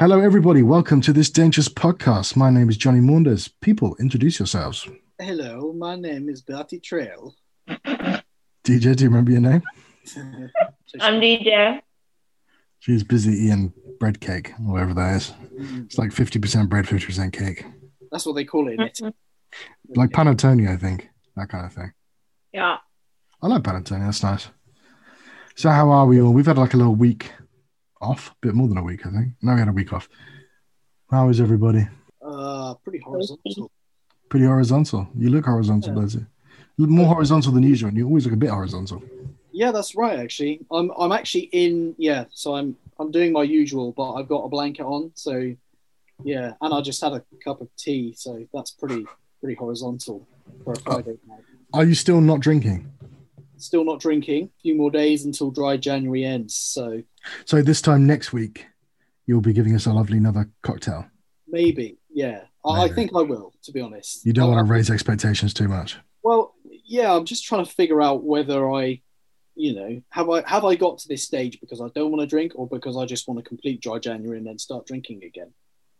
Hello, everybody. Welcome to this dangerous podcast. My name is Johnny Maunders. People, introduce yourselves. Hello, my name is Bertie Trail. DJ, do you remember your name? I'm DJ. She's busy eating bread cake, whatever that is. Mm. It's like 50% bread, 50% cake. That's what they call it. Isn't it? Mm-hmm. Like panettone, I think. That kind of thing. Yeah. I like panettone. That's nice. So, how are we all? We've had like a little week off, a bit more than a week, I think. No, we had a week off. How is everybody? Uh, pretty horizontal. Pretty horizontal. You look horizontal, Yeah. does it? Look more horizontal than usual, and you always look a bit horizontal. Yeah, that's right. Actually, I'm I'm actually in. Yeah, so I'm I'm doing my usual, but I've got a blanket on. So yeah, and I just had a cup of tea, so that's pretty pretty horizontal for a Friday night. Are you still not drinking? Still not drinking. A few more days until dry January ends. So So this time next week, you'll be giving us a lovely another cocktail. maybe, yeah, I, I think I will. To be honest, You don't I- want to uh, raise expectations too much. Well, yeah, I'm just trying to figure out whether I, you know, have I have I got to this stage because I don't want to drink or because I just want to complete dry January and then start drinking again.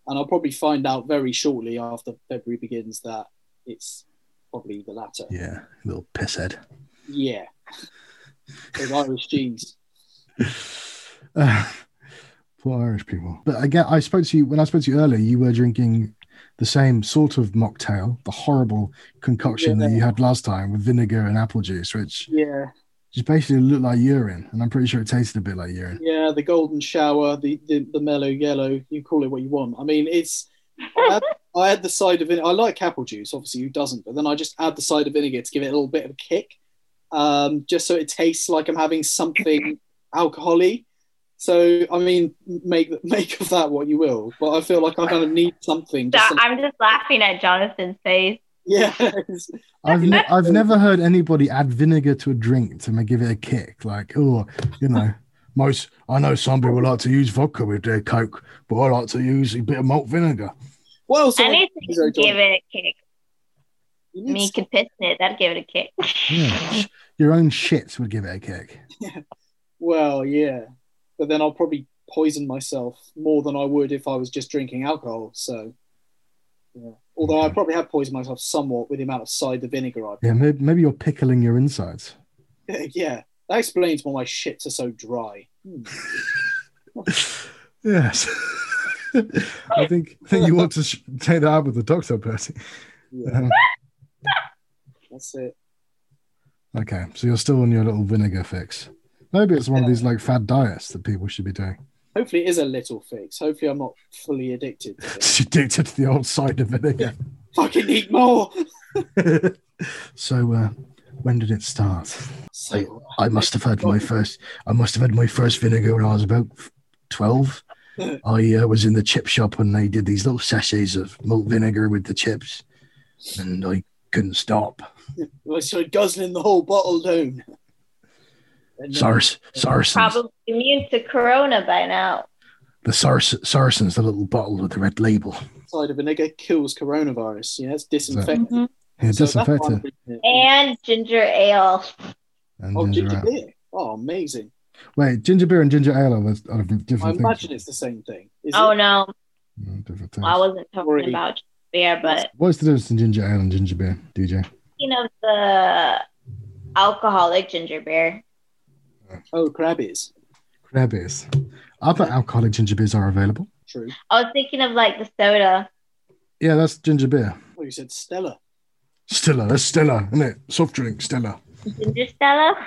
And I'll probably find out very shortly after February begins that it's probably the latter. Yeah, little pisshead. Yeah. Those Irish genes. Uh, poor Irish people. But again, I spoke to you when I spoke to you earlier. You were drinking the same sort of mocktail, the horrible concoction that you had last time with vinegar and apple juice, which Yeah. just basically looked like urine, and I'm pretty sure it tasted a bit like urine. Yeah, the golden shower, the, the, the mellow yellow, you call it what you want. I mean, it's. I had, I had the cider vinegar. I like apple juice, obviously, who doesn't? But then I just add the cider vinegar to give it a little bit of a kick, um, just so it tastes like I'm having something alcoholy. So, I mean, make make of that what you will. But I feel like I kind of need something. Just to- I'm just laughing at Jonathan's face. yeah, I've ne- I've never heard anybody add vinegar to a drink to make, give it a kick. Like, oh, you know, most I know some people like to use vodka with their coke, but I like to use a bit of malt vinegar. well, so Anything Sorry, to give it a kick. You need Me can piss in it. That'd give it a kick. Yeah. Your own shit would give it a kick. Well, yeah, but then I'll probably poison myself more than I would if I was just drinking alcohol. So, yeah. Although I probably have poisoned myself somewhat with the amount of cider vinegar I've. Yeah, maybe, maybe you're pickling your insides. yeah, that explains why my shits are so dry. Hmm. Yes. I think I think you want to sh- take that out with the doctor, Percy. Yeah, Um, that's it. okay, so you're still on your little vinegar fix. Maybe it's one of these like fad diets that people should be doing. Hopefully, it is a little fix. Hopefully, I'm not fully addicted to addicted to the old cider vinegar. Fucking eat more. so, uh, when did it start? So, I must have had my first. I must have had my first vinegar when I was about twelve. I uh, was in the chip shop and they did these little sachets of malt vinegar with the chips, and I couldn't stop. I started guzzling the whole bottle down. And Sars, Sarson's, Probably immune to Corona by now. the Sars, Sarson's, the little bottle with the red label. cider vinegar kills coronavirus. Yeah, it's disinfectant. Yeah, So that's why I'm disinfectant. And ginger ale. and Oh, ginger ginger beer. Oh, amazing. Wait, ginger beer and ginger ale are, different I things. imagine it's the same thing. Is Oh it? no, Mm, different things. I wasn't talking Already. about beer, but What's the difference in ginger ale and ginger beer, DJ? you know the alcoholic ginger beer. Oh, Crabbie's. Crabbie's. Other alcoholic ginger beers are available. True. I was thinking of like the soda. Yeah, that's ginger beer. Oh, you said Stella. Stella, that's Stella, isn't it? Soft drink, Stella. Ginger Stella.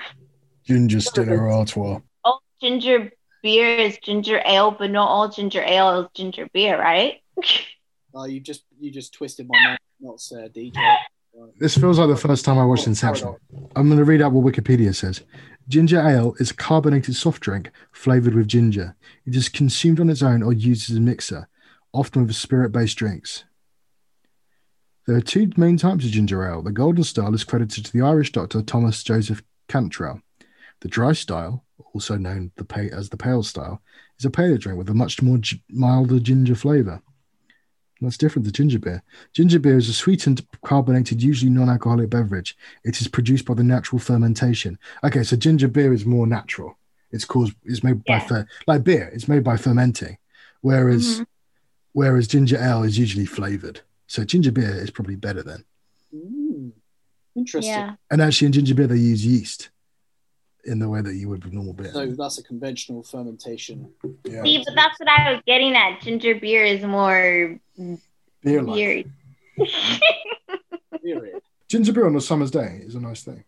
Ginger Stella or Artois. All ginger beer is ginger ale, but not all ginger ale is ginger beer, right? Oh, you just you just twisted my mouth. Not uh, DJ. This feels like the first time I watched Inception. I'm going to read out what Wikipedia says. Ginger ale is a carbonated soft drink flavored with ginger. It is consumed on its own or used as a mixer, often with spirit based drinks. There are two main types of ginger ale. The golden style is credited to the Irish doctor Thomas Joseph Cantrell. The dry style, also known as the pale style, is a paler drink with a much more milder ginger flavor. That's different to ginger beer. Ginger beer is a sweetened, carbonated, usually non-alcoholic beverage. It is produced by the natural fermentation. Okay, so ginger beer is more natural. It's caused. It's made by fer- like beer. It's made by fermenting, whereas Mhm. whereas ginger ale is usually flavored. So ginger beer is probably better then. Mm, interesting. Yeah. And actually, in ginger beer, they use yeast in the way that you would with normal beer. So that's a conventional fermentation. yeah, See, but that's what I was getting at. Ginger beer is more beer like. beery. Ginger beer on a summer's day is a nice thing.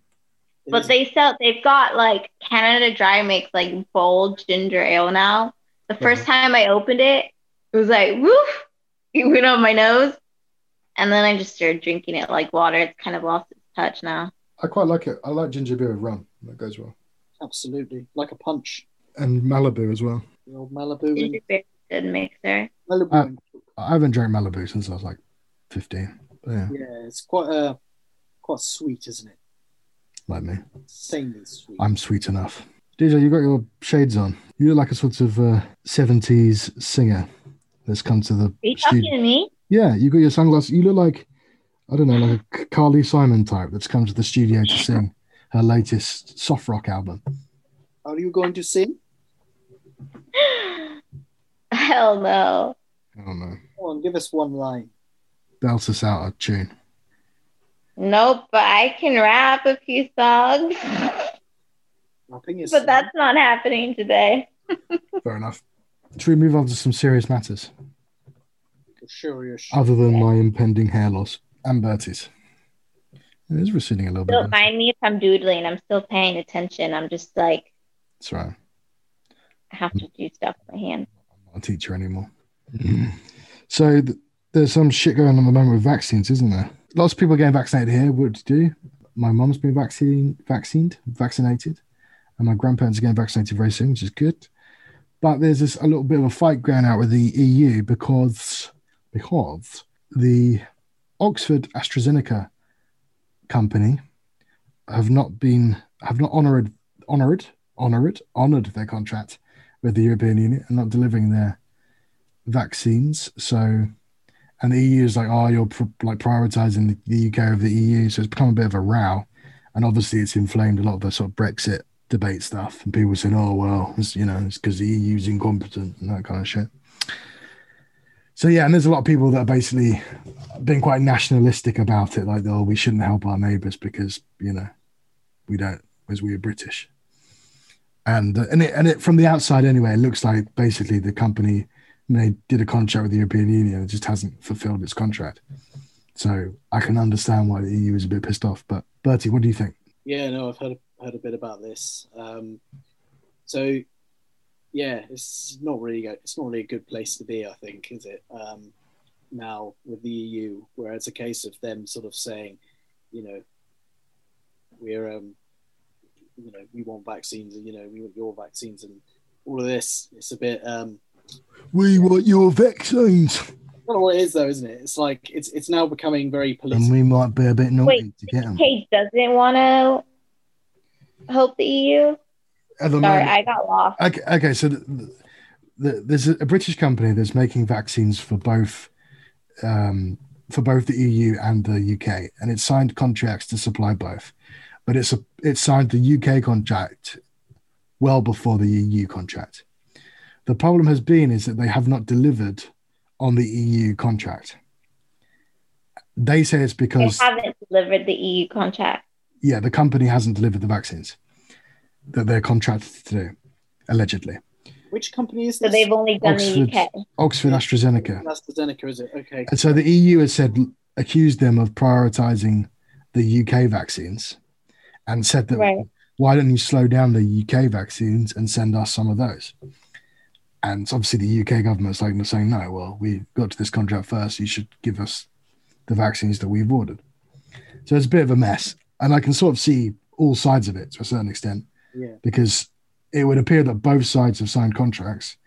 It but is- they sell. They've got like Canada Dry makes like bold ginger ale now. The 1st Mhm. time I opened it, it was like woof. It went on my nose, and then I just started drinking it like water. It's kind of lost its touch now. I quite like it. I like ginger beer with rum. That goes well. Absolutely like a punch. And Malibu as well. The old Malibu Ginger and beer, is good mixer. Malibu. Uh, I haven't drank Malibu since I was like 15. Yeah, yeah, it's quite uh quite sweet, isn't it? like me. Insanely sweet. I'm sweet enough. DJ, you got your shades on. You look like a sort of uh, 70s singer that's come to the Are you talking studio. to me? Yeah, you got your sunglasses. You look like, I don't know, like a Carly Simon type that's come to the studio to sing her latest soft rock album. Are you going to sing? Hell no. I don't. Come on, give us one line. Belt us out a tune. Nope, but I can rap a few songs. Rapping is But that's not happening today. Fair enough. Should we move on to some serious matters sure you're sure. other than my impending hair loss and Bertie's? It is receding a little bit. Don't mind me if I'm doodling. I'm still paying attention. I'm just like, That's right. I have to do stuff with my hands. I'm not a teacher anymore. so th- there's some shit going on at the moment with vaccines, isn't there? Lots of people are getting vaccinated here. What do you do? My mum's been vaccine, vaccinated, vaccinated, and my grandparents are getting vaccinated very soon, which is good. But there's this a little bit of a fight going out with the EU because because the Oxford AstraZeneca company have not been have not honored honored honored honored their contract with the European Union and not delivering their vaccines. So, and the EU is like, oh, you're pr- like prioritizing the UK over the EU. So it's become a bit of a row. And obviously, it's inflamed a lot of the sort of Brexit debate stuff. And people saying, oh, well, it's, you know, it's because the EU's incompetent and that kind of shit. So, yeah, and there's a lot of people that are basically being quite nationalistic about it. Like, oh, we shouldn't help our neighbors because, you know, we don't, because we are British and uh, and it, and it from the outside anyway, it looks like basically the company they did a contract with the European Union it just hasn't fulfilled its contract. So I can understand why the EU is a bit pissed off. But Bertie, what do you think? Yeah, no, I've heard heard a bit about this. Um, so, yeah, it's not really go- it's not really a good place to be. I think, is it? Um, now with the EU, where it's a case of them sort of saying, you know, we're um, you know, we want vaccines, and you know, we want your vaccines, and all of this. It's a bit um, We want your vaccines, I don't know what it is though, isn't it? It's like it's it's now becoming very political. and we might be a bit naughty Wait, to get them. Kate doesn't want to help the EU. At the Sorry, moment, I got lost. Okay, okay so the, the, there's a, a British company that's making vaccines for both um, for both the EU and the UK, and it signed contracts to supply both. But it's a, it signed the UK contract well before the EU contract. The problem has been is that they have not delivered on the EU contract. They say it's because They haven't delivered the EU contract. yeah, the company hasn't delivered the vaccines that they're contracted to do, allegedly. Which company is So they've only done Oxford. the UK. Oxford AstraZeneca. AstraZeneca, is it? Okay. And so the EU has said accused them of prioritizing the UK vaccines and said that Right. why don't you slow down the UK vaccines and send us some of those? And obviously the UK government's like saying, no, well, we got to this contract first. You should give us the vaccines that we've ordered. So it's a bit of a mess. And I can sort of see all sides of it to a certain extent Yeah. because it would appear that both sides have signed contracts.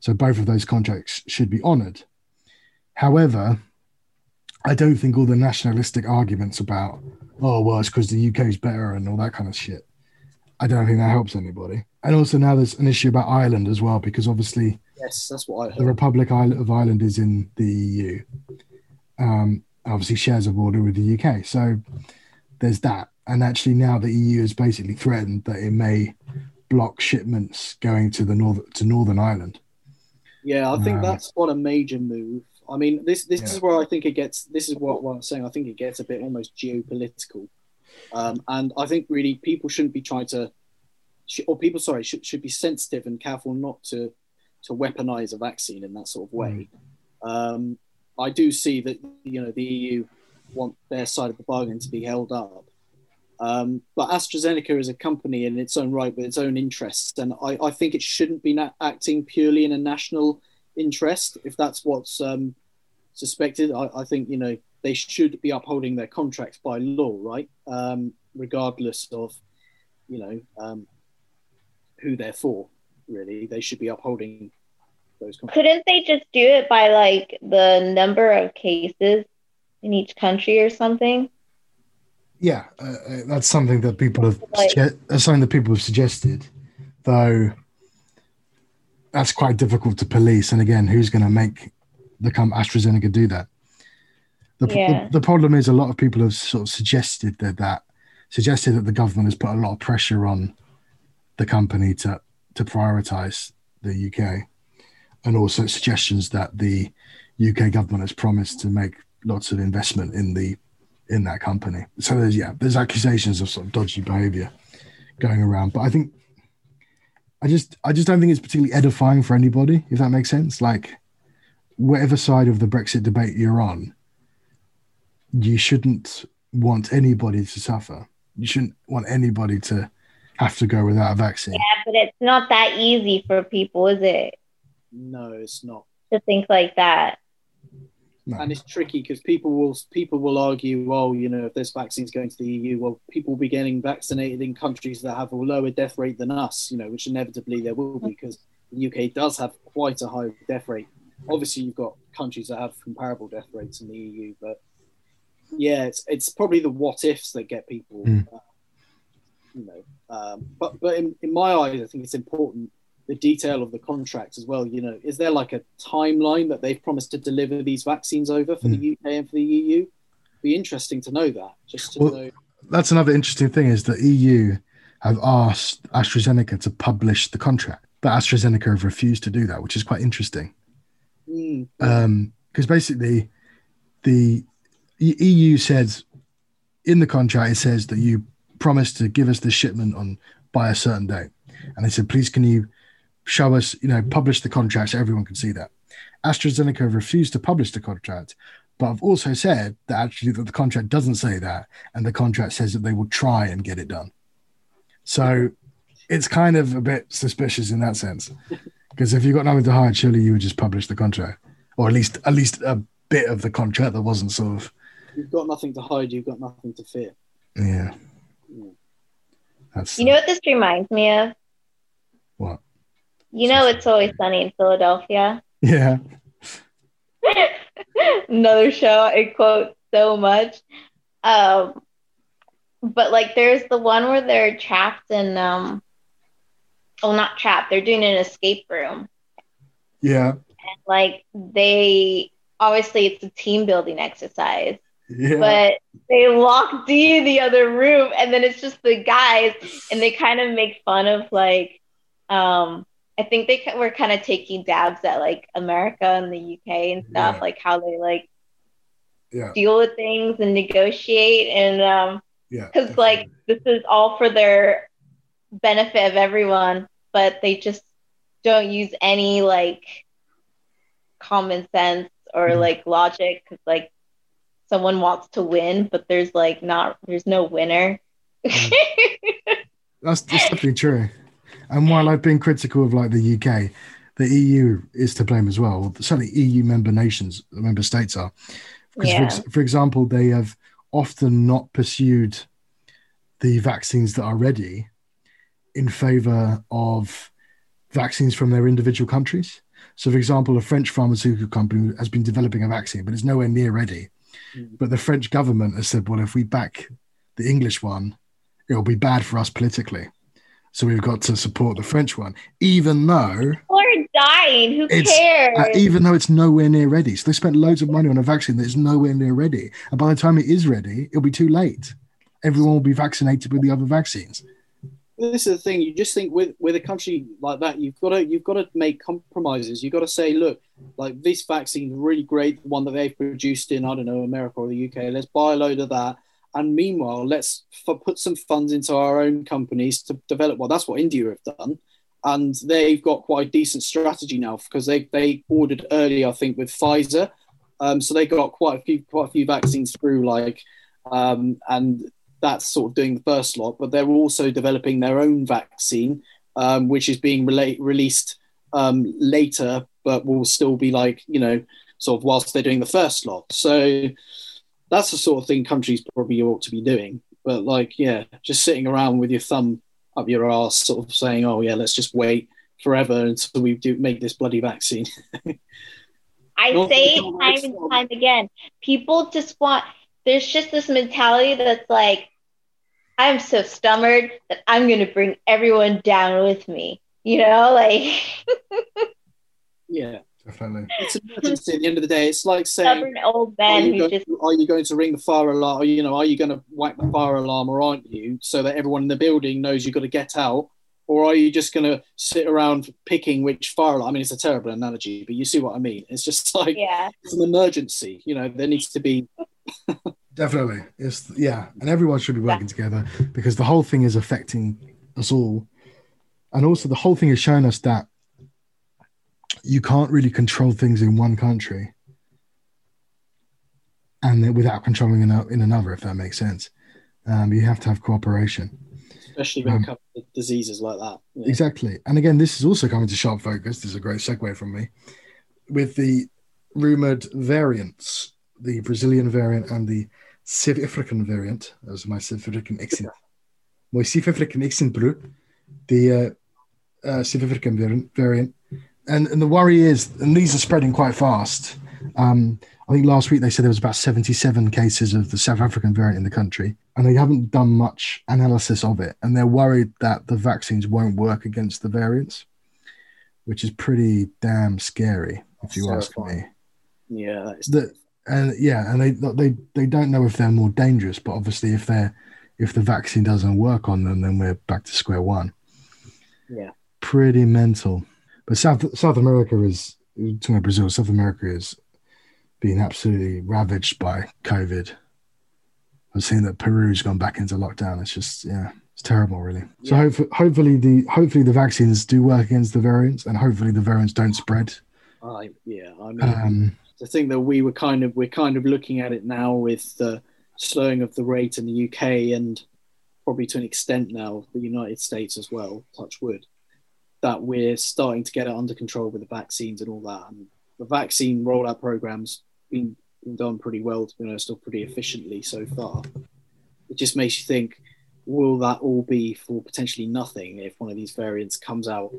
So both of those contracts should be honored. However, I don't think all the nationalistic arguments about, oh, well, it's because the UK is better and all that kind of shit. I don't think that helps anybody. And also now there's an issue about Ireland as well, because obviously Yes, that's what I heard. the. Republic of Ireland is in the EU. Um, obviously shares a border with the UK. So there's that. And actually now the EU has basically threatened that it may block shipments going to the north to Northern Ireland. Yeah, I think Um, that's what a major move. I mean, this this Yeah. is where I think it gets. This is what, what I'm saying. I think it gets a bit almost geopolitical, um, and I think really people shouldn't be trying to, or people sorry should should be sensitive and careful not to to weaponize a vaccine in that sort of way. Um, I do see that you know the EU want their side of the bargain to be held up. Um, but AstraZeneca is a company in its own right with its own interests, and I, I think it shouldn't be na- acting purely in a national interest. If that's what's um, suspected, I, I think you know they should be upholding their contracts by law, right? Um, regardless of you know um, who they're for. Really, they should be upholding those contracts. Couldn't they just do it by like the number of cases in each country or something? Yeah, uh, uh, that's something that people have Like- that's something that people have suggested, though. That's quite difficult to police, and again, who's going to make the come AstraZeneca do that? The, Yeah. the, the problem is a lot of people have sort of suggested that that suggested that the government has put a lot of pressure on the company to to prioritize the UK, and also suggestions that the UK government has promised to make lots of investment in the in that company. So there's yeah, there's accusations of sort of dodgy behavior going around. But I think I just I just don't think it's particularly edifying for anybody, if that makes sense. Like whatever side of the Brexit debate you're on, you shouldn't want anybody to suffer. You shouldn't want anybody to have to go without a vaccine. Yeah, but it's not that easy for people, is it? No, it's not. To think like that. No. and it's tricky because people will people will argue, well, you know, if there's vaccines going to the EU, well, people will be getting vaccinated in countries that have a lower death rate than us, you know, which inevitably there will be because the UK does have quite a high death rate. Obviously, you've got countries that have comparable death rates in the EU, but yeah, it's it's probably the what ifs that get people, Mm. uh, you know. Um, but but in, in my eyes, I think it's important the detail of the contract as well. You know, is there like a timeline that they've promised to deliver these vaccines over for the UK and for the EU? Be interesting to know that. Just to Well, know. That's another interesting thing is that EU have asked AstraZeneca to publish the contract, but AstraZeneca have refused to do that, which is quite interesting. Mm, because basically the EU said in the contract it says that you promised to give us the shipment on by a certain date, and they said, please can you show us, you know, publish the contract so everyone can see that. AstraZeneca have refused to publish the contract, but I've also said that actually that the contract doesn't say that, and the contract says that they will try and get it done. So it's kind of a bit suspicious in that sense, because if you've got nothing to hide, surely you would just publish the contract or at least at least a bit of the contract that wasn't sort of you've got nothing to hide. You've got nothing to fear. yeah. Yeah. That's You know what this reminds me of? You know, it's always sunny in Philadelphia. Yeah, Another show I quote so much. Um, but like, there's the one where they're trapped in, um, well, not trapped. They're doing an escape room. yeah, Like they obviously it's a team building exercise. yeah. but they lock D in the other room, and then it's just the guys, and they kind of make fun of like, um, I think they were kind of taking dabs at like America and the UK and stuff, Yeah. like how they like yeah, deal with things and negotiate, and um, yeah. because like this is all for their benefit of everyone, but they just don't use any like common sense or Mhm. like logic because like someone wants to win, but there's like not there's no winner. that's, that's definitely true. And while I've been critical of like the UK, the EU is to blame as well. Certainly, EU member nations, member states are. Because, Yeah. for, ex- for example, they have often not pursued the vaccines that are ready in favor of vaccines from their individual countries. So, for example, a French pharmaceutical company has been developing a vaccine, but it's nowhere near ready. Mm. But the French government has said, well, if we back the English one, it'll be bad for us politically. So we've got to support the French one, even though People are dying. Who It's- cares? uh, even though it's nowhere near ready. So they spent loads of money on a vaccine that is nowhere near ready. And by the time it is ready, it'll be too late. Everyone will be vaccinated with the other vaccines. this is the thing. You just think with with a country like that, you've got to you've got to make compromises. You've got to say, look, like this vaccine is really great, the one that they've produced in I don't know America or the UK. Let's buy a load of that, and meanwhile, let's f- put some funds into our own companies to develop. Well, that's what India have done, and they've got quite a decent strategy now because they they ordered early, I think, with Pfizer. Um, so they got quite a few quite a few vaccines through, like, um, and that's sort of doing the first lot, but they're also developing their own vaccine, um, which is being released um, later, but will still be like, you know, sort of whilst they're doing the first lot. So that's the sort of thing countries probably ought to be doing. But like, yeah, just sitting around with your thumb up your ass, sort of saying, oh, yeah, let's just wait forever until we do make this bloody vaccine. I say it time and time again. People just want there's just this mentality that's like, I'm so stomach that I'm going to bring everyone down with me. You know, like. yeah. Definitely. It's an emergency at the end of the day. It's like saying, stubborn old men are you, who going, just are you going to ring the fire alarm? Or, you know, are you going to whack the fire alarm or aren't you? So that everyone in the building knows you've got to get out. Or are you just going to sit around picking which fire alarm? I mean, it's a terrible analogy, but you see what I mean. It's just like yeah. it's an emergency. You know, there needs to be Definitely. It's yeah, and everyone should be working together because the whole thing is affecting us all. And also the whole thing has shown us that you can't really control things in one country and then without controlling in, in another, if that makes sense. Um, you have to have cooperation. especially when Um, it comes to diseases like that. Exactly. And again, this is also coming to sharp focus. This is a great segue from me with the rumored variants, the Brazilian variant and the South African variant. As my South African accent. My South African accent, bro. The uh, uh, South African variant, variant. And, and the worry is, and these are spreading quite fast. Um, I think last week they said there was about 77 cases of the South African variant in the country, and they haven't done much analysis of it. And they're worried that the vaccines won't work against the variants, which is pretty damn scary, if you ask me. Yeah, The, and yeah, and they they they don't know if they're more dangerous, but obviously if they're if the vaccine doesn't work on them, then we're back to square one. yeah. Pretty mental. But South South America is talking about Brazil. South America is being absolutely ravaged by COVID. I've seen that Peru's gone back into lockdown. It's just yeah, it's terrible, really. So Yeah. hopefully, hopefully the hopefully the vaccines do work against the variants, and hopefully the variants don't spread. I yeah. I mean, Um, the thing that we were kind of we're kind of looking at it now with the slowing of the rate in the UK and probably to an extent now the United States as well. Touch wood, that we're starting to get it under control with the vaccines and all that. And the vaccine rollout program's been, been done pretty well, to be honest, or pretty efficiently so far. It just makes you think: Will that all be for potentially nothing if one of these variants comes out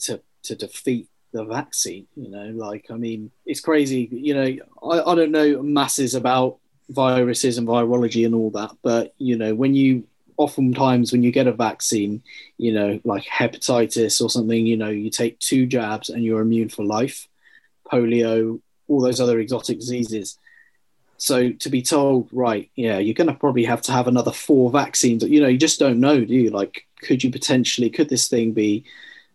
to to defeat the vaccine. You know, like I mean, it's crazy. You know, I, I don't know masses about viruses and virology and all that, but you know, when you oftentimes when you get a vaccine, you know, like hepatitis or something, you know, you take two jabs and you're immune for life. Polio, all those other exotic diseases. So to be told, right, yeah, you're going to probably have to have another four vaccines. You know, you just don't know, do you? Like, could you potentially, could this thing be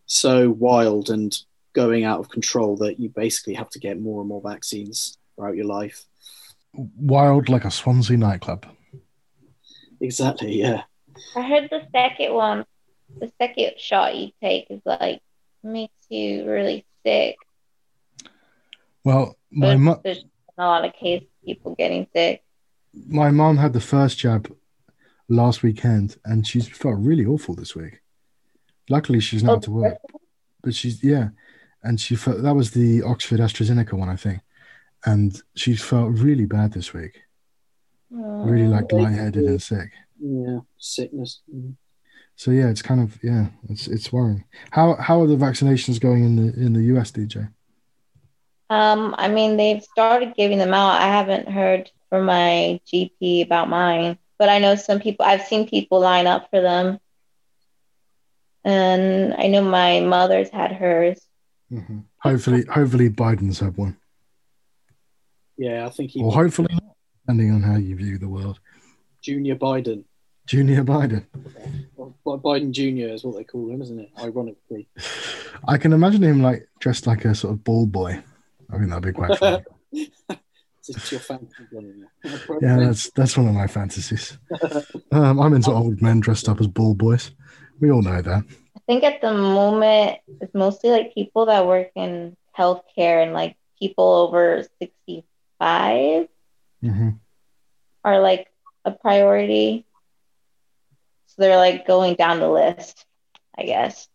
so wild and going out of control that you basically have to get more and more vaccines throughout your life? wild like a Swansea nightclub. Exactly, yeah. I heard the second one, the second shot you take is like makes you really sick. Well, my mu- there's a lot of cases of people getting sick. my mom had the first jab last weekend, and she's felt really awful this week. Luckily, she's not Oh, to work, but she's yeah, and she felt that was the Oxford AstraZeneca one, I think, and she's felt really bad this week, oh, really like Oh, lightheaded and sick. Yeah, sickness. Mm. So yeah, it's kind of yeah, it's it's worrying. How how are the vaccinations going in the in the US, DJ? Um, I mean, they've started giving them out. I haven't heard from my GP about mine, but I know some people, I've seen people line up for them. And I know my mother's had hers. hmm Hopefully, hopefully Biden's had one, Yeah, I think he or hopefully depending on how you view the world. Junior Biden. Junior Biden. Well, Biden Jr. is what they call him, isn't it? Ironically. I can imagine him like dressed like a sort of ball boy. I think that'd be quite funny. It's your fantasy. isn't yeah, that's that's one of my fantasies. Um, I'm into old men dressed up as ball boys. We all know that. I think at the moment it's mostly like people that work in healthcare and like people over 65 hmm are like a priority. So they're like going down the list, I guess.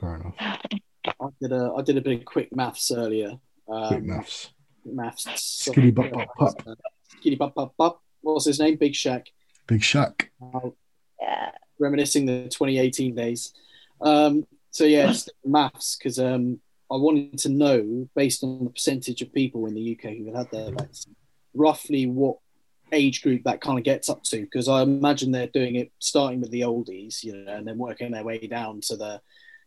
Fair enough. I did a I did a bit of quick maths earlier. Um, Quick maths. maths. Skitty bop bop pop. Skitty bop bop bop. What's his name? Big Shaq. Big Shaq. Uh, Yeah. reminiscing the 2018 days. Um, so yeah, maths because um, I wanted to know based on the percentage of people in the UK who had had their vaccine, roughly what age group that kind of gets up to. Because I imagine they're doing it starting with the oldies, you know, and then working their way down to the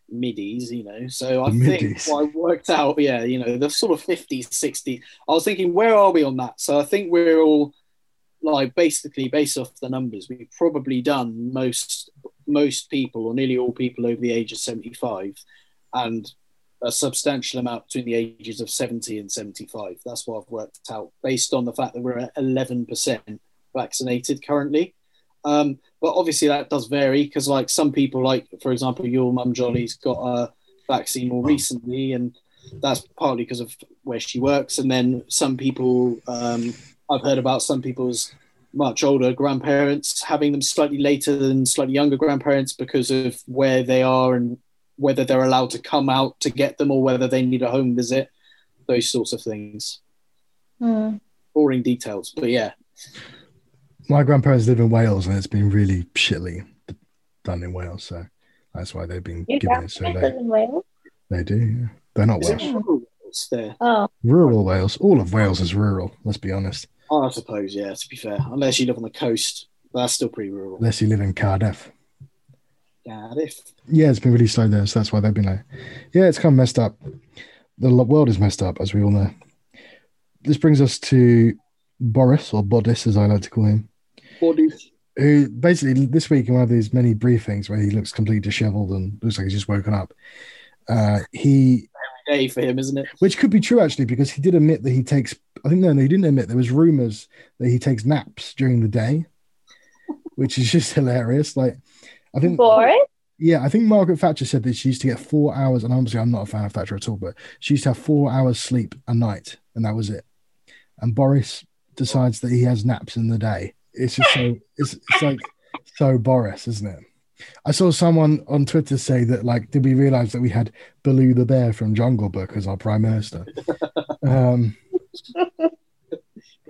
middies, you know. So I think I worked out, yeah, you know, the sort of 50s, 60s. I was thinking, where are we on that? So I think we're all like basically based off the numbers, we've probably done most most people or nearly all people over the age of 75 and a substantial amount between the ages of 70 and 75 that's what i've worked out based on the fact that we're at 11% vaccinated currently. Um, but obviously that does vary because like some people like for example your mum jolly's got a vaccine more recently and that's partly because of where she works. And then some people um, i've heard about some people's much older grandparents having them slightly later than slightly younger grandparents because of where they are and whether they're allowed to come out to get them or whether they need a home visit those sorts of things Hmm. boring details but yeah My grandparents live in Wales and it's been really shittily done in Wales, so that's why they've been Your giving it so grandparents live in Wales? They do. Yeah. They're not is Welsh. rural Wales there Oh, Rural Wales. All of Wales is rural. Let's be honest. oh, i suppose yeah to be fair unless you live on the coast that's still pretty rural Unless you live in Cardiff. Cardiff. Yeah, it's been really slow there, so that's why they've been like, yeah, it's kind of messed up. The world is messed up, as we all know. This brings us to Boris, or Bodis, as I like to call him, Bodies. who basically this week in one of these many briefings where he looks completely disheveled and looks like he's just woken up. Uh, he, day for him isn't it which could be true actually, because he did admit that he takes. I think no, no, he didn't admit. There was rumors that he takes naps during the day, which is just hilarious. Like, I think Boris? Yeah, I think Margaret Thatcher said that she used to get four hours, and obviously I'm not a fan of Thatcher at all, but she used to have four hours sleep a night, and that was it. And Boris decides that he has naps in the day. It's just so it's, it's like so Boris, isn't it? I saw someone on Twitter say that like, did we realize that we had Baloo the bear from Jungle Book as our prime minister? um,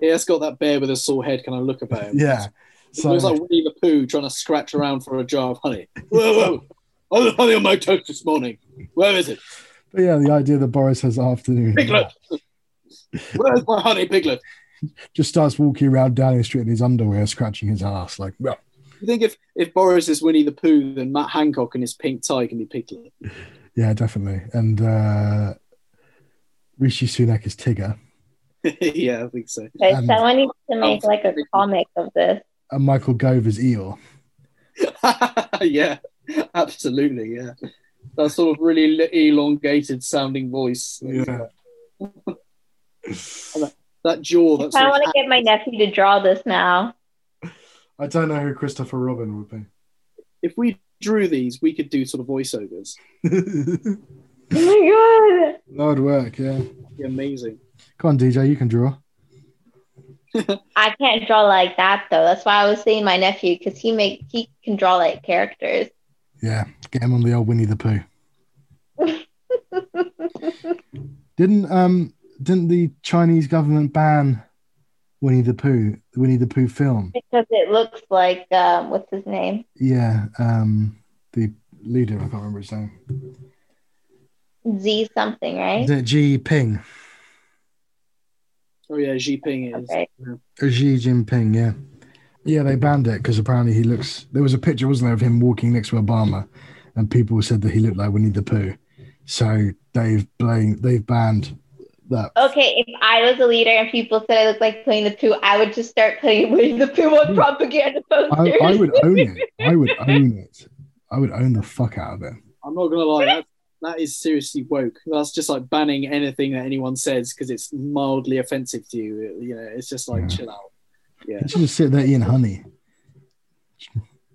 yeah it's got that bear with a sore head kind of look about him yeah. It So looks like Winnie the Pooh trying to scratch around for a jar of honey. Whoa, whoa. Oh, there's honey on my toast this morning. Where is it? but yeah, the idea that Boris has afternoon Piglet. Where's my honey, Piglet? just starts walking around Downing Street in his underwear, scratching his ass like, well, You think if, if Boris is Winnie the Pooh, then Matt Hancock and his pink tie can be Piglet? Yeah, definitely. And uh, Rishi Sunak is Tigger, yeah, I think so. Okay, Um, someone needs to make like a comic of this. And Michael Gove is Eeyore. yeah, absolutely. Yeah, that sort of really elongated sounding voice. Yeah. that jaw. That's I want to get my nephew to draw this now. I don't know who Christopher Robin would be. if we drew these, we could do sort of voiceovers. that Oh my god! That would work, yeah. Be amazing. Come on, DJ, you can draw. I can't draw like that though. That's why I was saying my nephew because he make he can draw like characters. Yeah, get him on the old Winnie the Pooh. Didn't um didn't the Chinese government ban Winnie the Pooh, the Winnie the Pooh film? because it looks like um, what's his name? Yeah, um the leader, I can't remember his name. Z something, right? Is it Xi Ping? Oh yeah, Xi Ping is. Okay. Or Xi Jinping, yeah. Yeah, they banned it because apparently he looks. There was a picture, wasn't there, of him walking next to Obama, and people said that he looked like Winnie the Pooh. So they've blamed, they've banned that. Okay, if I was a leader and people said I looked like Winnie the Pooh, I would just start putting Winnie the Pooh on hmm. propaganda posters. I would own it. I would own it. I would own the fuck out of it. I'm not gonna lie, that that is seriously woke. That's just like banning anything that anyone says because it's mildly offensive to you. You know, it's just like Yeah. chill out. Yeah, You should just sit there eating honey.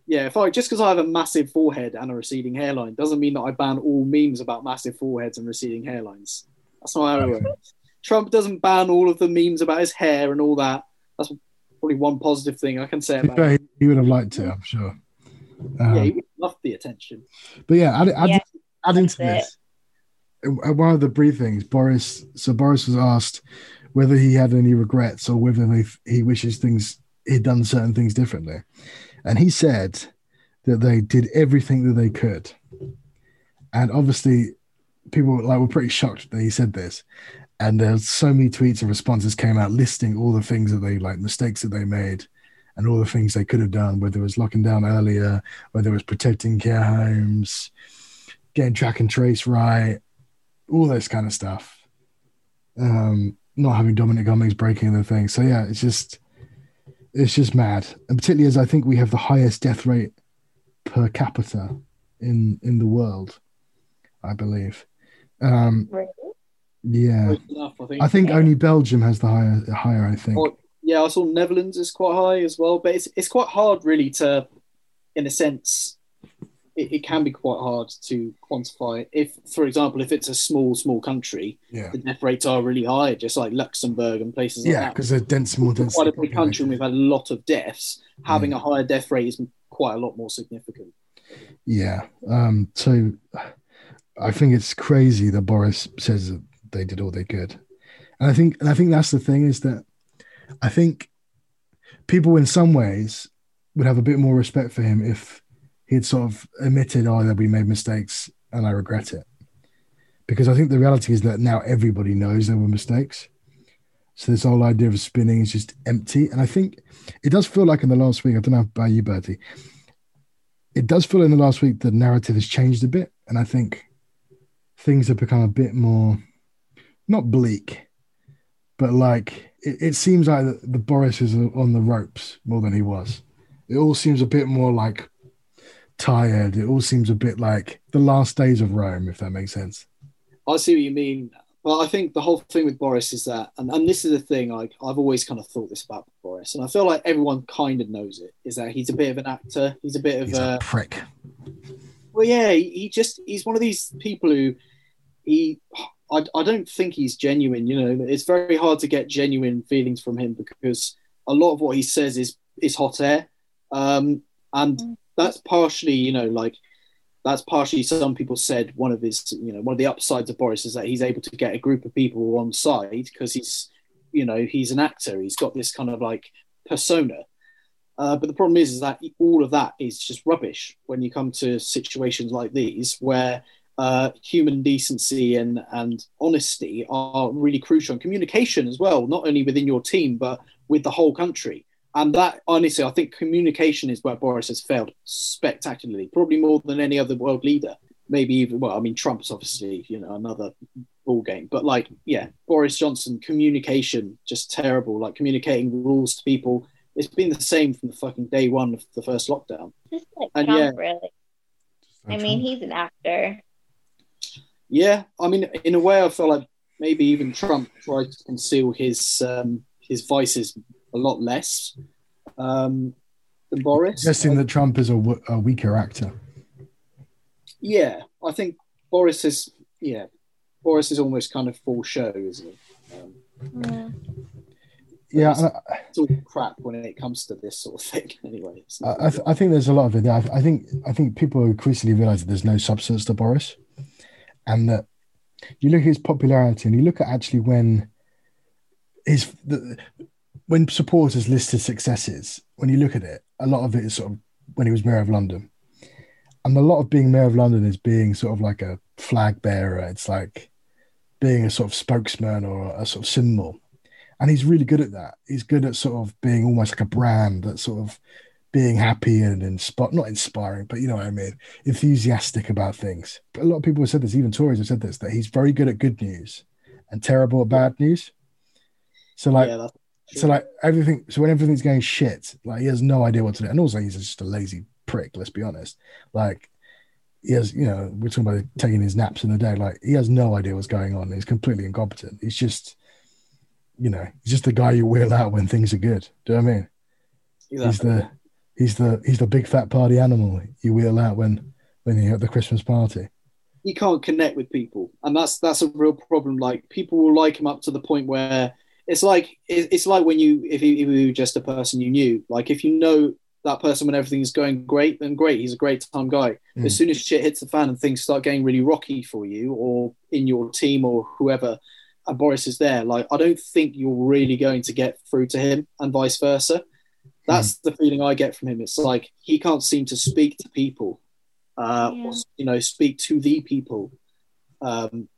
yeah. If I just because I have a massive forehead and a receding hairline doesn't mean that I ban all memes about massive foreheads and receding hairlines. That's not how it works. Trump doesn't ban all of the memes about his hair and all that. That's probably one positive thing I can say about. fair, it. he, he would have liked to, I'm sure. Um, Yeah, he would love the attention. But yeah, I, add, Yeah, adding to that's this, at uh, one of the briefings, Boris. So Boris was asked whether he had any regrets or whether he, he wishes things he'd done certain things differently, and he said that they did everything that they could, and obviously, people like were pretty shocked that he said this. And there's so many tweets and responses came out listing all the things that they like mistakes that they made and all the things they could have done, whether it was locking down earlier, whether it was protecting care homes, getting track and trace right, all this kind of stuff. Um, not having Dominic Cummings breaking the thing. So yeah, it's just it's just mad. And particularly as I think we have the highest death rate per capita in in the world, I believe. Um, Really? yeah. Enough, I think. I think only Belgium has the higher higher, I think. Or- yeah, I saw Netherlands is quite high as well, but it's it's quite hard really to, in a sense, it, it can be quite hard to quantify. If, for example, if it's a small small country, Yeah. the death rates are really high, just like Luxembourg and places like Yeah, that. because they're dense more dense. Quite a big country, and we've had a lot of deaths. Having Mm. a higher death rate is quite a lot more significant. Yeah. Um, so I think it's crazy that Boris says that they did all they could. And I think and I think that's the thing is that I think people in some ways would have a bit more respect for him if he'd sort of admitted, oh, that we made mistakes and I regret it. Because I think the reality is that now everybody knows there were mistakes. So this whole idea of spinning is just empty. And I think it does feel like in the last week, I don't know about you, Bertie, it does feel in the last week the narrative has changed a bit, and I think things have become a bit more not bleak, but like it, it seems like the, the Boris is on the ropes more than he was. It all seems a bit more like tired. It all seems a bit like the last days of Rome, if that makes sense. I see what you mean. But I think the whole thing with Boris is that, and, and this is the thing, like I've always kind of thought this about Boris, and I feel like everyone kind of knows it, is that he's a bit of an actor. He's a bit of He's a, a prick. well, yeah, he, he just, he's one of these people who he, I, I don't think he's genuine, you know, it's very hard to get genuine feelings from him because a lot of what he says is, is hot air. Um, and Mm. That's partially, you know, like, that's partially some people said one of his you know one of the upsides of Boris is that he's able to get a group of people on side because he's you know he's an actor. He's got this kind of like persona. Uh, but the problem is, is that all of that is just rubbish when you come to situations like these where uh, human decency and, and honesty are really crucial. And communication as well not only within your team but with the whole country and that, honestly, I think communication is where Boris has failed spectacularly, probably more than any other world leader. Maybe even, well, I mean, Trump's obviously, you know, another ball game. But like, yeah, Boris Johnson, communication, just terrible. Like communicating rules to people. It's been the same from the fucking day one of the first lockdown. Just like And Trump, yeah. really. I mean, he's an actor. Yeah, I mean, in a way, I feel like maybe even Trump tried to conceal his um, his vices a lot less um, than Boris. suggesting that Trump is a, w- a weaker actor. Yeah, I think Boris is. Yeah, Boris is almost kind of full show, isn't he? Um, Yeah. Yeah, It's- I- it's all crap when it comes to this sort of thing. Anyway, I, I, th- I think there's a lot of it. I, I think I think people increasingly realize that there's no substance to Boris, and that you look at his popularity and you look at actually when his the, when supporters list his successes. When you look at it, a lot of it is sort of when he was mayor of London, and a lot of being mayor of London is being sort of like a flag bearer. It's like being a sort of spokesman or a sort of symbol. And he's really good at that. He's good at sort of being almost like a brand that sort of being happy and inspire not inspiring, but you know what I mean, enthusiastic about things. But a lot of people have said this, even Tories have said this, that he's very good at good news and terrible at bad news. So like yeah, so like everything so when everything's going shit, like he has no idea what to do. And also he's just a lazy prick, let's be honest. Like he has, you know, we're talking about taking his naps in the day. Like he has no idea what's going on. He's completely incompetent. He's just, you know, he's just the guy you wheel out when things are good. Do you know what I mean? Exactly. He's the he's the he's the big fat party animal you wheel out when when you're at the Christmas party. he can't connect with people, and that's that's a real problem. Like people will like him up to the point where it's like it's like when you if you, if you were just a person you knew. Like if you know that person when everything's going great, then great, he's a great time guy. Mm. As soon as shit hits the fan and things start getting really rocky for you, or in your team or whoever, and Boris is there, like I don't think you're really going to get through to him, and vice versa. That's the feeling I get from him. It's like he can't seem to speak to people, uh, Yeah. or you know, speak to the people um,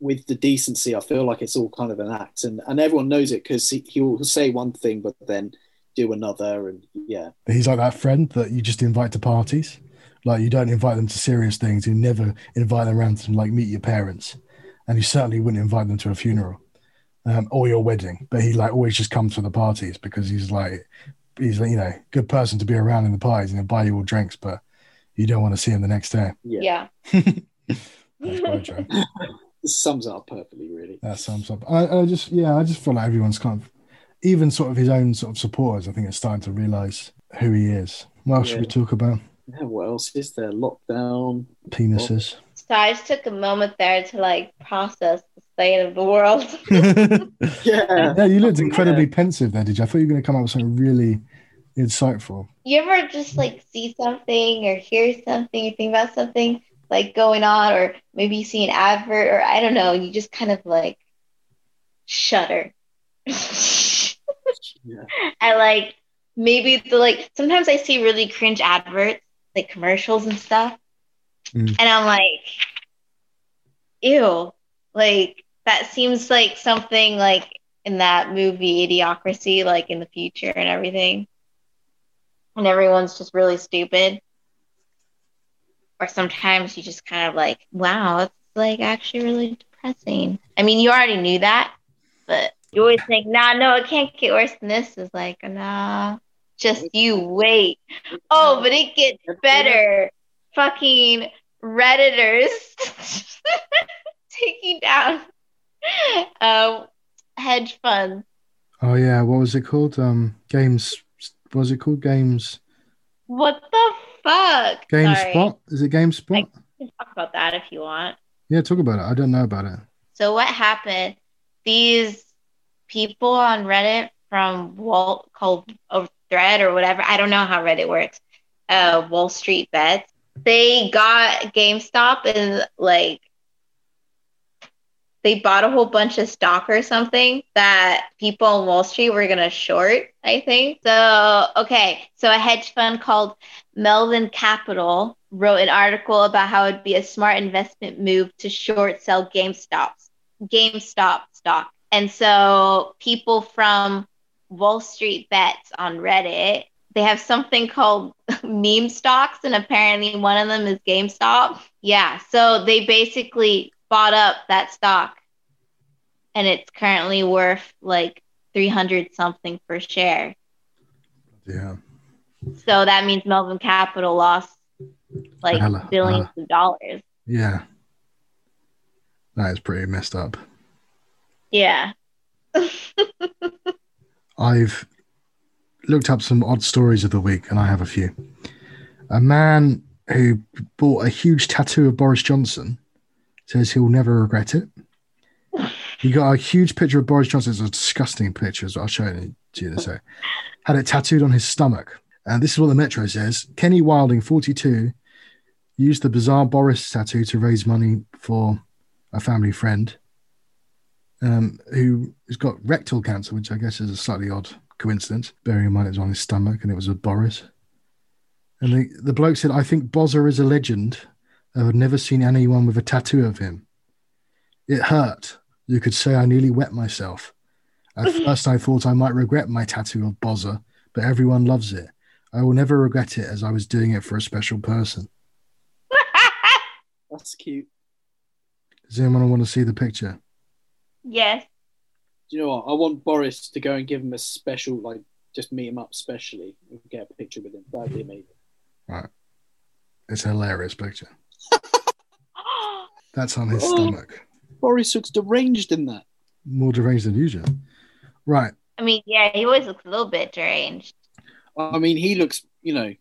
with the decency. I feel like it's all kind of an act, and and everyone knows it because he, he'll say one thing but then do another, and yeah, He's like that friend that you just invite to parties. Like you don't invite them to serious things. You never invite them around to like meet your parents, and you certainly wouldn't invite them to a funeral um, or your wedding. But he like always just comes to the parties because he's like he's you know good person to be around in the parties and he'll buy you all drinks, but you don't want to see him the next day. yeah, Yeah. That's quite true. this sums it up perfectly, really. That sums up. I, I just yeah, I just feel like everyone's kind of even sort of his own sort of supporters. I think are starting to realise who he is. What else should we talk about? Yeah, what else is there? Lockdown. Penises. So I just took a moment there to like process the state of the world. Yeah, Yeah, you looked Yeah. incredibly pensive there, did you? I thought you were going to come up with something really insightful. you ever just like see something or hear something or think about something like going on or maybe you see an advert or I don't know, and you just kind of like shudder. Yeah. I like maybe the like sometimes I see really cringe adverts, like commercials and stuff. Mm. And I'm like, ew. Like that seems like something like in that movie Idiocracy, like in the future and everything. And everyone's just really stupid. Or sometimes you just kind of like, wow, it's like actually really depressing. I mean, you already knew that, but you always think, nah, no, it can't get worse than this. Is like, nah, just you wait. Oh, but it gets better. Fucking Redditors taking down um, hedge funds. Oh yeah, what was it called? Um, games. What was it called? Games. What the fuck? Sorry. GameSpot. Is it GameSpot? Can talk about that if you want. Yeah, talk about it. I don't know about it. So what happened? These people on Reddit from Wall called a thread or whatever. I don't know how Reddit works. Uh, Wall Street Bets. They got GameStop and like they bought a whole bunch of stock or something that people on Wall Street were gonna short. I think so. Okay, so a hedge fund called Melvin Capital wrote an article about how it'd be a smart investment move to short sell GameStop GameStop stock. And so people from Wall Street Bets on Reddit, they have something called meme stocks, and apparently one of them is GameStop. Yeah, so they basically bought up that stock, and it's currently worth like 300 something per share. Yeah. So that means Melvin Capital lost like Hella, uh, billions of dollars. Yeah. That is pretty messed up. Yeah. I've looked up some odd stories of the week, and I have a few. A man who bought a huge tattoo of Boris Johnson says he'll never regret it. He got a huge picture of Boris Johnson. It's a disgusting picture, so I'll show it to you in a sec. Had it tattooed on his stomach. And this is what the Metro says. Kenny Wilding, 42, used the bizarre Boris tattoo to raise money for a family friend um, who has got rectal cancer, which I guess is a slightly odd coincidence, bearing in mind it was on his stomach and it was with Boris. And the, the bloke said, I think Bozza is a legend. I've never seen anyone with a tattoo of him. It hurt. You could say I nearly wet myself. At first, I thought I might regret my tattoo of Bozza, but everyone loves it. I will never regret it as I was doing it for a special person. That's cute. Does anyone want to see the picture? yes. Do you know what? I want Boris to go and give him a special, like, just meet him up specially and get a picture with him. That'd be amazing. Right. It's a hilarious picture. That's on his Oh. stomach. Boris looks deranged in that. More deranged than usual. Right. I mean, yeah, he always looks a little bit deranged. I mean, he looks, you know,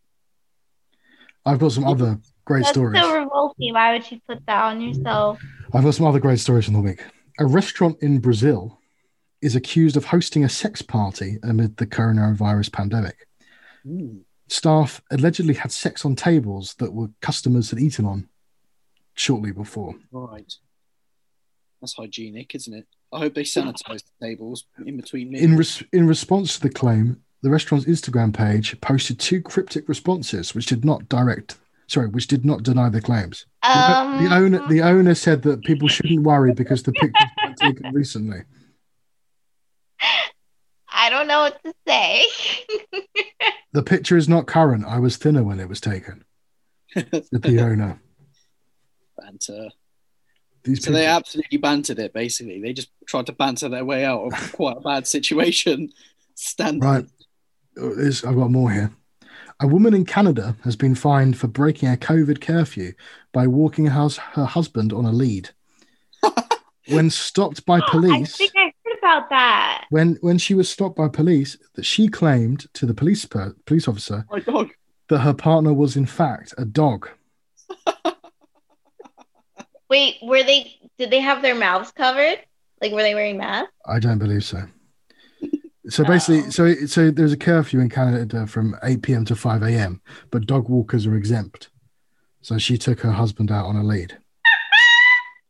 I've got some other great That's stories. so revolting. Why would you put that on yourself? I've got some other great stories from the week. A restaurant in Brazil is accused of hosting a sex party amid the coronavirus pandemic. mm, Staff allegedly had sex on tables that were customers had eaten on shortly before. right. That's hygienic, isn't it? I hope they sanitize the tables in between In, res- in response to the claim, the restaurant's Instagram page posted two cryptic responses, which did not direct, sorry, which did not deny the claims. The- Um, the owner, the owner said that people shouldn't worry because the pictures were taken recently. I don't know what to say. The picture is not current. I was thinner when it was taken. Said the owner. Banter. These So they absolutely bantered it, basically. They just tried to banter their way out of quite a bad situation. Standard. Right. Oh, there's- I've got more here. A woman in Canada has been fined for breaking a COVID curfew by walking her, her husband on a lead. when stopped by police, I police, think I heard about that. when when she was stopped by police, that she claimed to the police per, police officer My dog. that her partner was in fact a dog. Wait, were they? Did they have their mouths covered? Like, were they wearing masks? I don't believe so. So basically, Oh. so so there's a curfew in Canada uh, from 8 p.m. to 5 a.m., but dog walkers are exempt. So she took her husband out on a lead.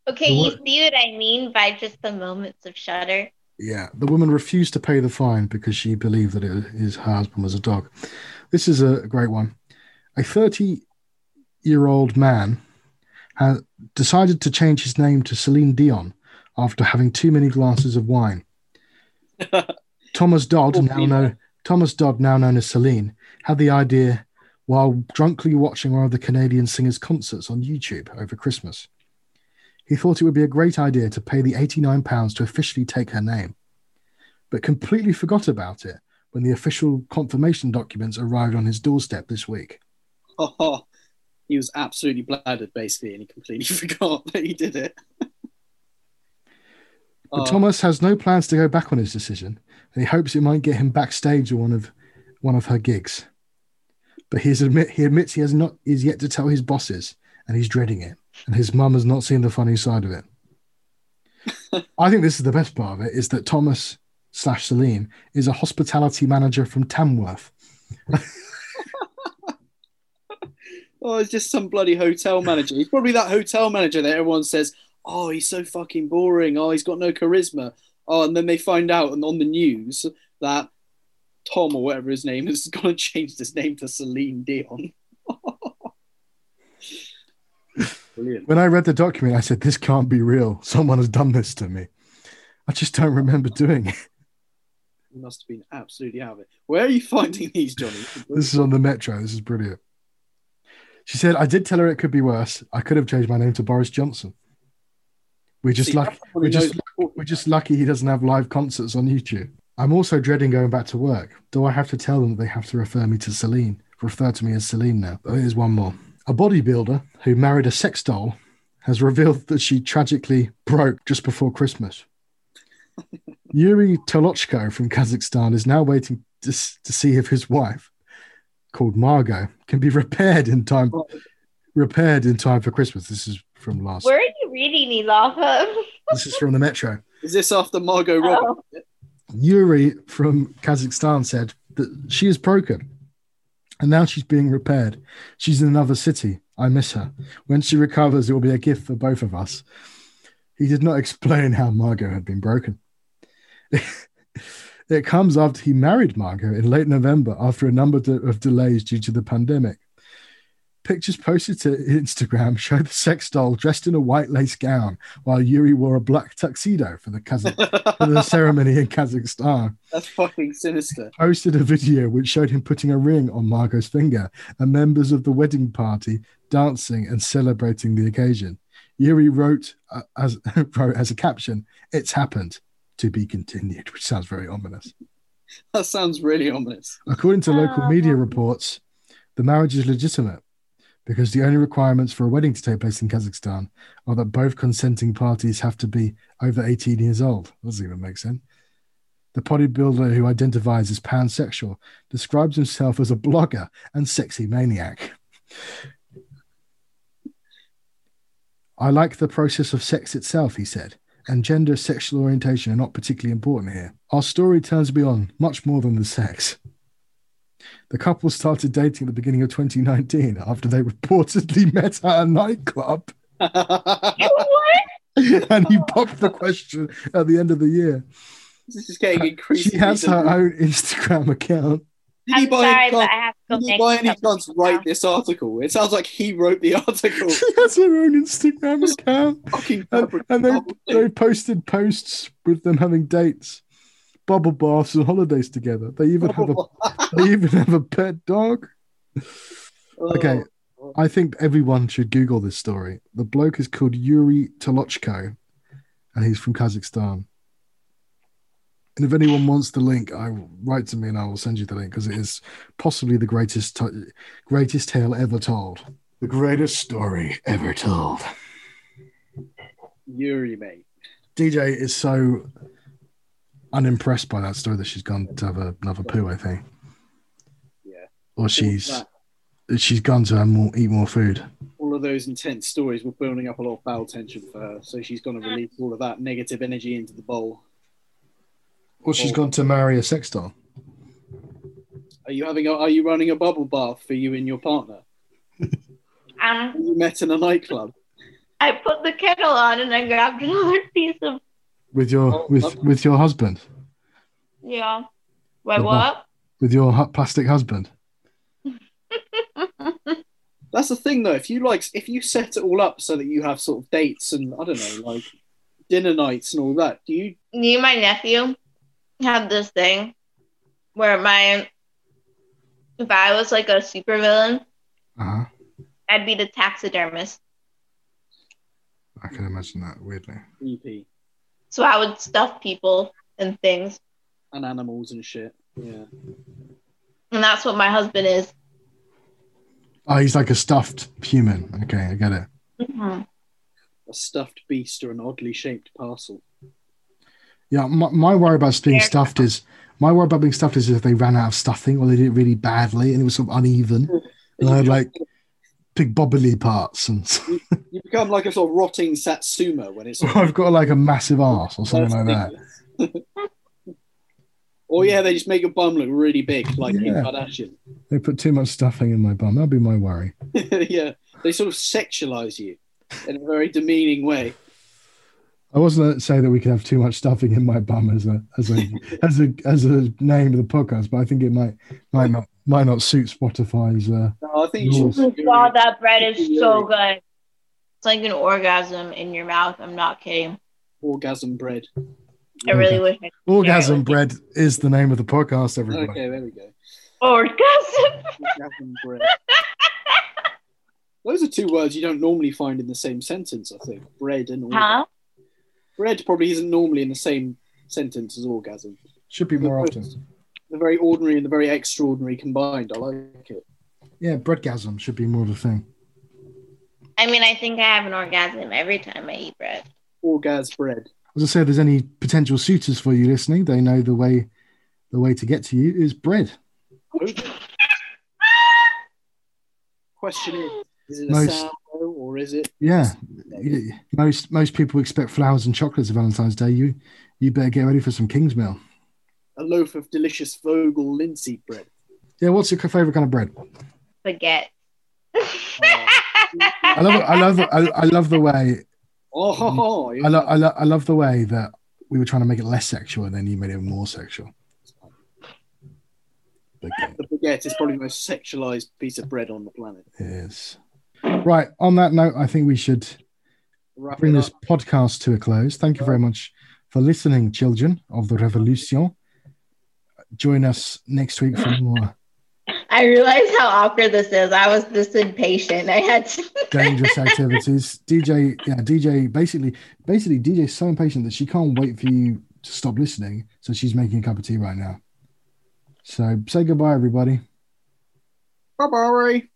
Okay, The you see what I mean by just the moments of shudder. Yeah, the woman refused to pay the fine because she believed that it, his her husband was a dog. This is a great one. A 30 year old man has decided to change his name to Celine Dion after having too many glasses of wine. Thomas Dodd, now known Thomas Dodd, now known as Celine, had the idea while drunkenly watching one of the Canadian singer's concerts on YouTube over Christmas. He thought it would be a great idea to pay the £89 to officially take her name, but completely forgot about it when the official confirmation documents arrived on his doorstep this week. Oh, he was absolutely bladdered, basically, and he completely forgot that he did it. But Thomas has no plans to go back on his decision, and he hopes it might get him backstage at one of one of her gigs. But he's admit he admits he has not is yet to tell his bosses, and he's dreading it. And his mum has not seen the funny side of it. I think this is the best part of it: is that Thomas slash Celine is a hospitality manager from Tamworth. Oh, it's just some bloody hotel manager. He's probably that hotel manager that everyone says, "Oh, he's so fucking boring. Oh, he's got no charisma." Oh, and then they find out and on the news that Tom or whatever his name is going to change his name to Celine Dion. Brilliant. When I read the document, I said, "This can't be real. Someone has done this to me." I just don't remember doing it. He must have been absolutely out of it. Where are you finding these, Johnny? This is on the Metro. This is brilliant. She said, I did tell her it could be worse. I could have changed my name to Boris Johnson. We're just See, lucky we're just we're just lucky he doesn't have live concerts on YouTube. I'm also dreading going back to work. Do I have to tell them that they have to refer me to Celine? Refer to me as Celine now. Oh, here's one more. A bodybuilder who married a sex doll has revealed that she tragically broke just before Christmas. Yuri Tolochko from Kazakhstan is now waiting to, to see if his wife, called Margot, can be repaired in time. Oh. Repaired in time for Christmas. This is from last. Where are you reading these off of? This is from the Metro. Is this after Margot oh. Robbie? Oh. Yuri from Kazakhstan said that she is broken and now she's being repaired. She's in another city. I miss her. When she recovers, it will be a gift for both of us. He did not explain how Margot had been broken. it comes after he married Margot in late November after a number of delays due to the pandemic. Pictures posted to Instagram show the sex doll dressed in a white lace gown while Yuri wore a black tuxedo for the, Kazakh- for the ceremony in Kazakhstan. That's fucking sinister. Posted a video which showed him putting a ring on Margot's finger and members of the wedding party dancing and celebrating the occasion. Yuri wrote uh, as wrote as a caption, "It's happened." To be continued, which sounds very ominous. That sounds really ominous. According to ah, local Oh. media reports, the marriage is legitimate, because the only requirements for a wedding to take place in Kazakhstan are that both consenting parties have to be over 18 years old. Doesn't even make sense. The bodybuilder who identifies as pansexual describes himself as a blogger and sexy maniac. I like the process of sex itself, he said, and gender, sexual orientation are not particularly important here. Our story turns beyond much more than the sex. The couple started dating at the beginning of 2019 after they reportedly met at a nightclub. what? and he popped the question at the end of the year. this is getting increasingly. She has her own Instagram account. Did he I'm by sorry, any but chance, I have to go did he by any chance write this article? It sounds like he wrote the article. She has her own Instagram account. Fucking And, and they, they posted posts with them having dates, bubble baths, and holidays together. They even have a they even have a pet dog. Oh. Okay, Oh, I think everyone should Google this story. The bloke is called Yuri Tolochko, and he's from Kazakhstan. And if anyone wants the link, I will write to me and I will send you the link because it is possibly the greatest t- greatest tale ever told. The greatest story ever told. Yuri, mate. DJ is so unimpressed by that story that she's gone to have a, another poo, I think. Yeah. Or she's All, she's gone to have more, eat more food. all of those intense stories were building up a lot of bowel tension for her, so she's going to release all of that negative energy into the bowl. Or she's gone to marry a sex doll. Are you having? A, are you running a bubble bath for you and your partner? Um, You met in a nightclub. I put the kettle on and I grabbed another piece of With your Oh, with lovely. with your husband. yeah. Wait, The what? With your hu- plastic husband. That's the thing, though. If you like, if you set it all up so that you have sort of dates and I don't know, like dinner nights and all that, do you? Me and my nephew have this thing where my if I was like a supervillain, Uh-huh. I'd be the taxidermist. I can imagine that weirdly. EP So I would stuff people and things. and animals and shit. Yeah. And that's what my husband is. Oh, he's like a stuffed human. Okay, I get it. Mhm. A stuffed beast or an oddly shaped parcel. Yeah, my, my worry about being stuffed is my worry about being stuffed is if they ran out of stuffing or they did it really badly and it was sort of uneven. Mm. And I had like big bobbly parts and You become like a sort of rotting satsuma when it's. I've got like a massive ass or something like that. or yeah, they just make your bum look really big, like Kim Yeah. Kardashian. They put too much stuffing in my bum. That'd be my worry. yeah, they sort of sexualize you in a very demeaning way. I wasn't going to say that we could have too much stuffing in my bum as a as a as a as a name of the podcast, but I think it might might not might not suit Spotify's. Uh, No, I think you should. Wow, that bread is so good. It's like an orgasm in your mouth. I'm not kidding. Orgasm bread. I really wish I Orgasm bread is the name of the podcast. Everybody. Okay, there we go. orgasm. Orgasm bread. Those are two words you don't normally find in the same sentence. I think bread and orgasm. Huh? Bread probably isn't normally in the same sentence as orgasm. Should be more often. The very ordinary and the very extraordinary combined. I like it. Yeah, breadgasm should be more of a thing. I mean, I think I have an orgasm every time I eat bread. Orgasm bread. As I say, if there's any potential suitors for you listening, they know the way the way to get to you is bread. Question is, is it a Most- sourdough or is it? Yeah, y- most most people expect flowers and chocolates for Valentine's Day. You you better get ready for some Kingsmill. a loaf of delicious Vogel linseed bread. Yeah, what's your favorite kind of bread? Spaghetti. I love I love I, I love the way Oh, ho, ho. I, lo- I, lo- I love the way that we were trying to make it less sexual and then you made it more sexual. But yeah, the baguette is probably the most sexualized piece of bread on the planet. it is. Right. On that note, I think we should Wrap bring this podcast to a close. Thank you very much for listening, children of the revolution. Join us next week for more I realize how awkward this is. I was this impatient. I had to. dangerous activities. DJ, yeah, DJ. Basically, basically, DJ is so impatient that she can't wait for you to stop listening. So she's making a cup of tea right now. So say goodbye, everybody. Bye bye.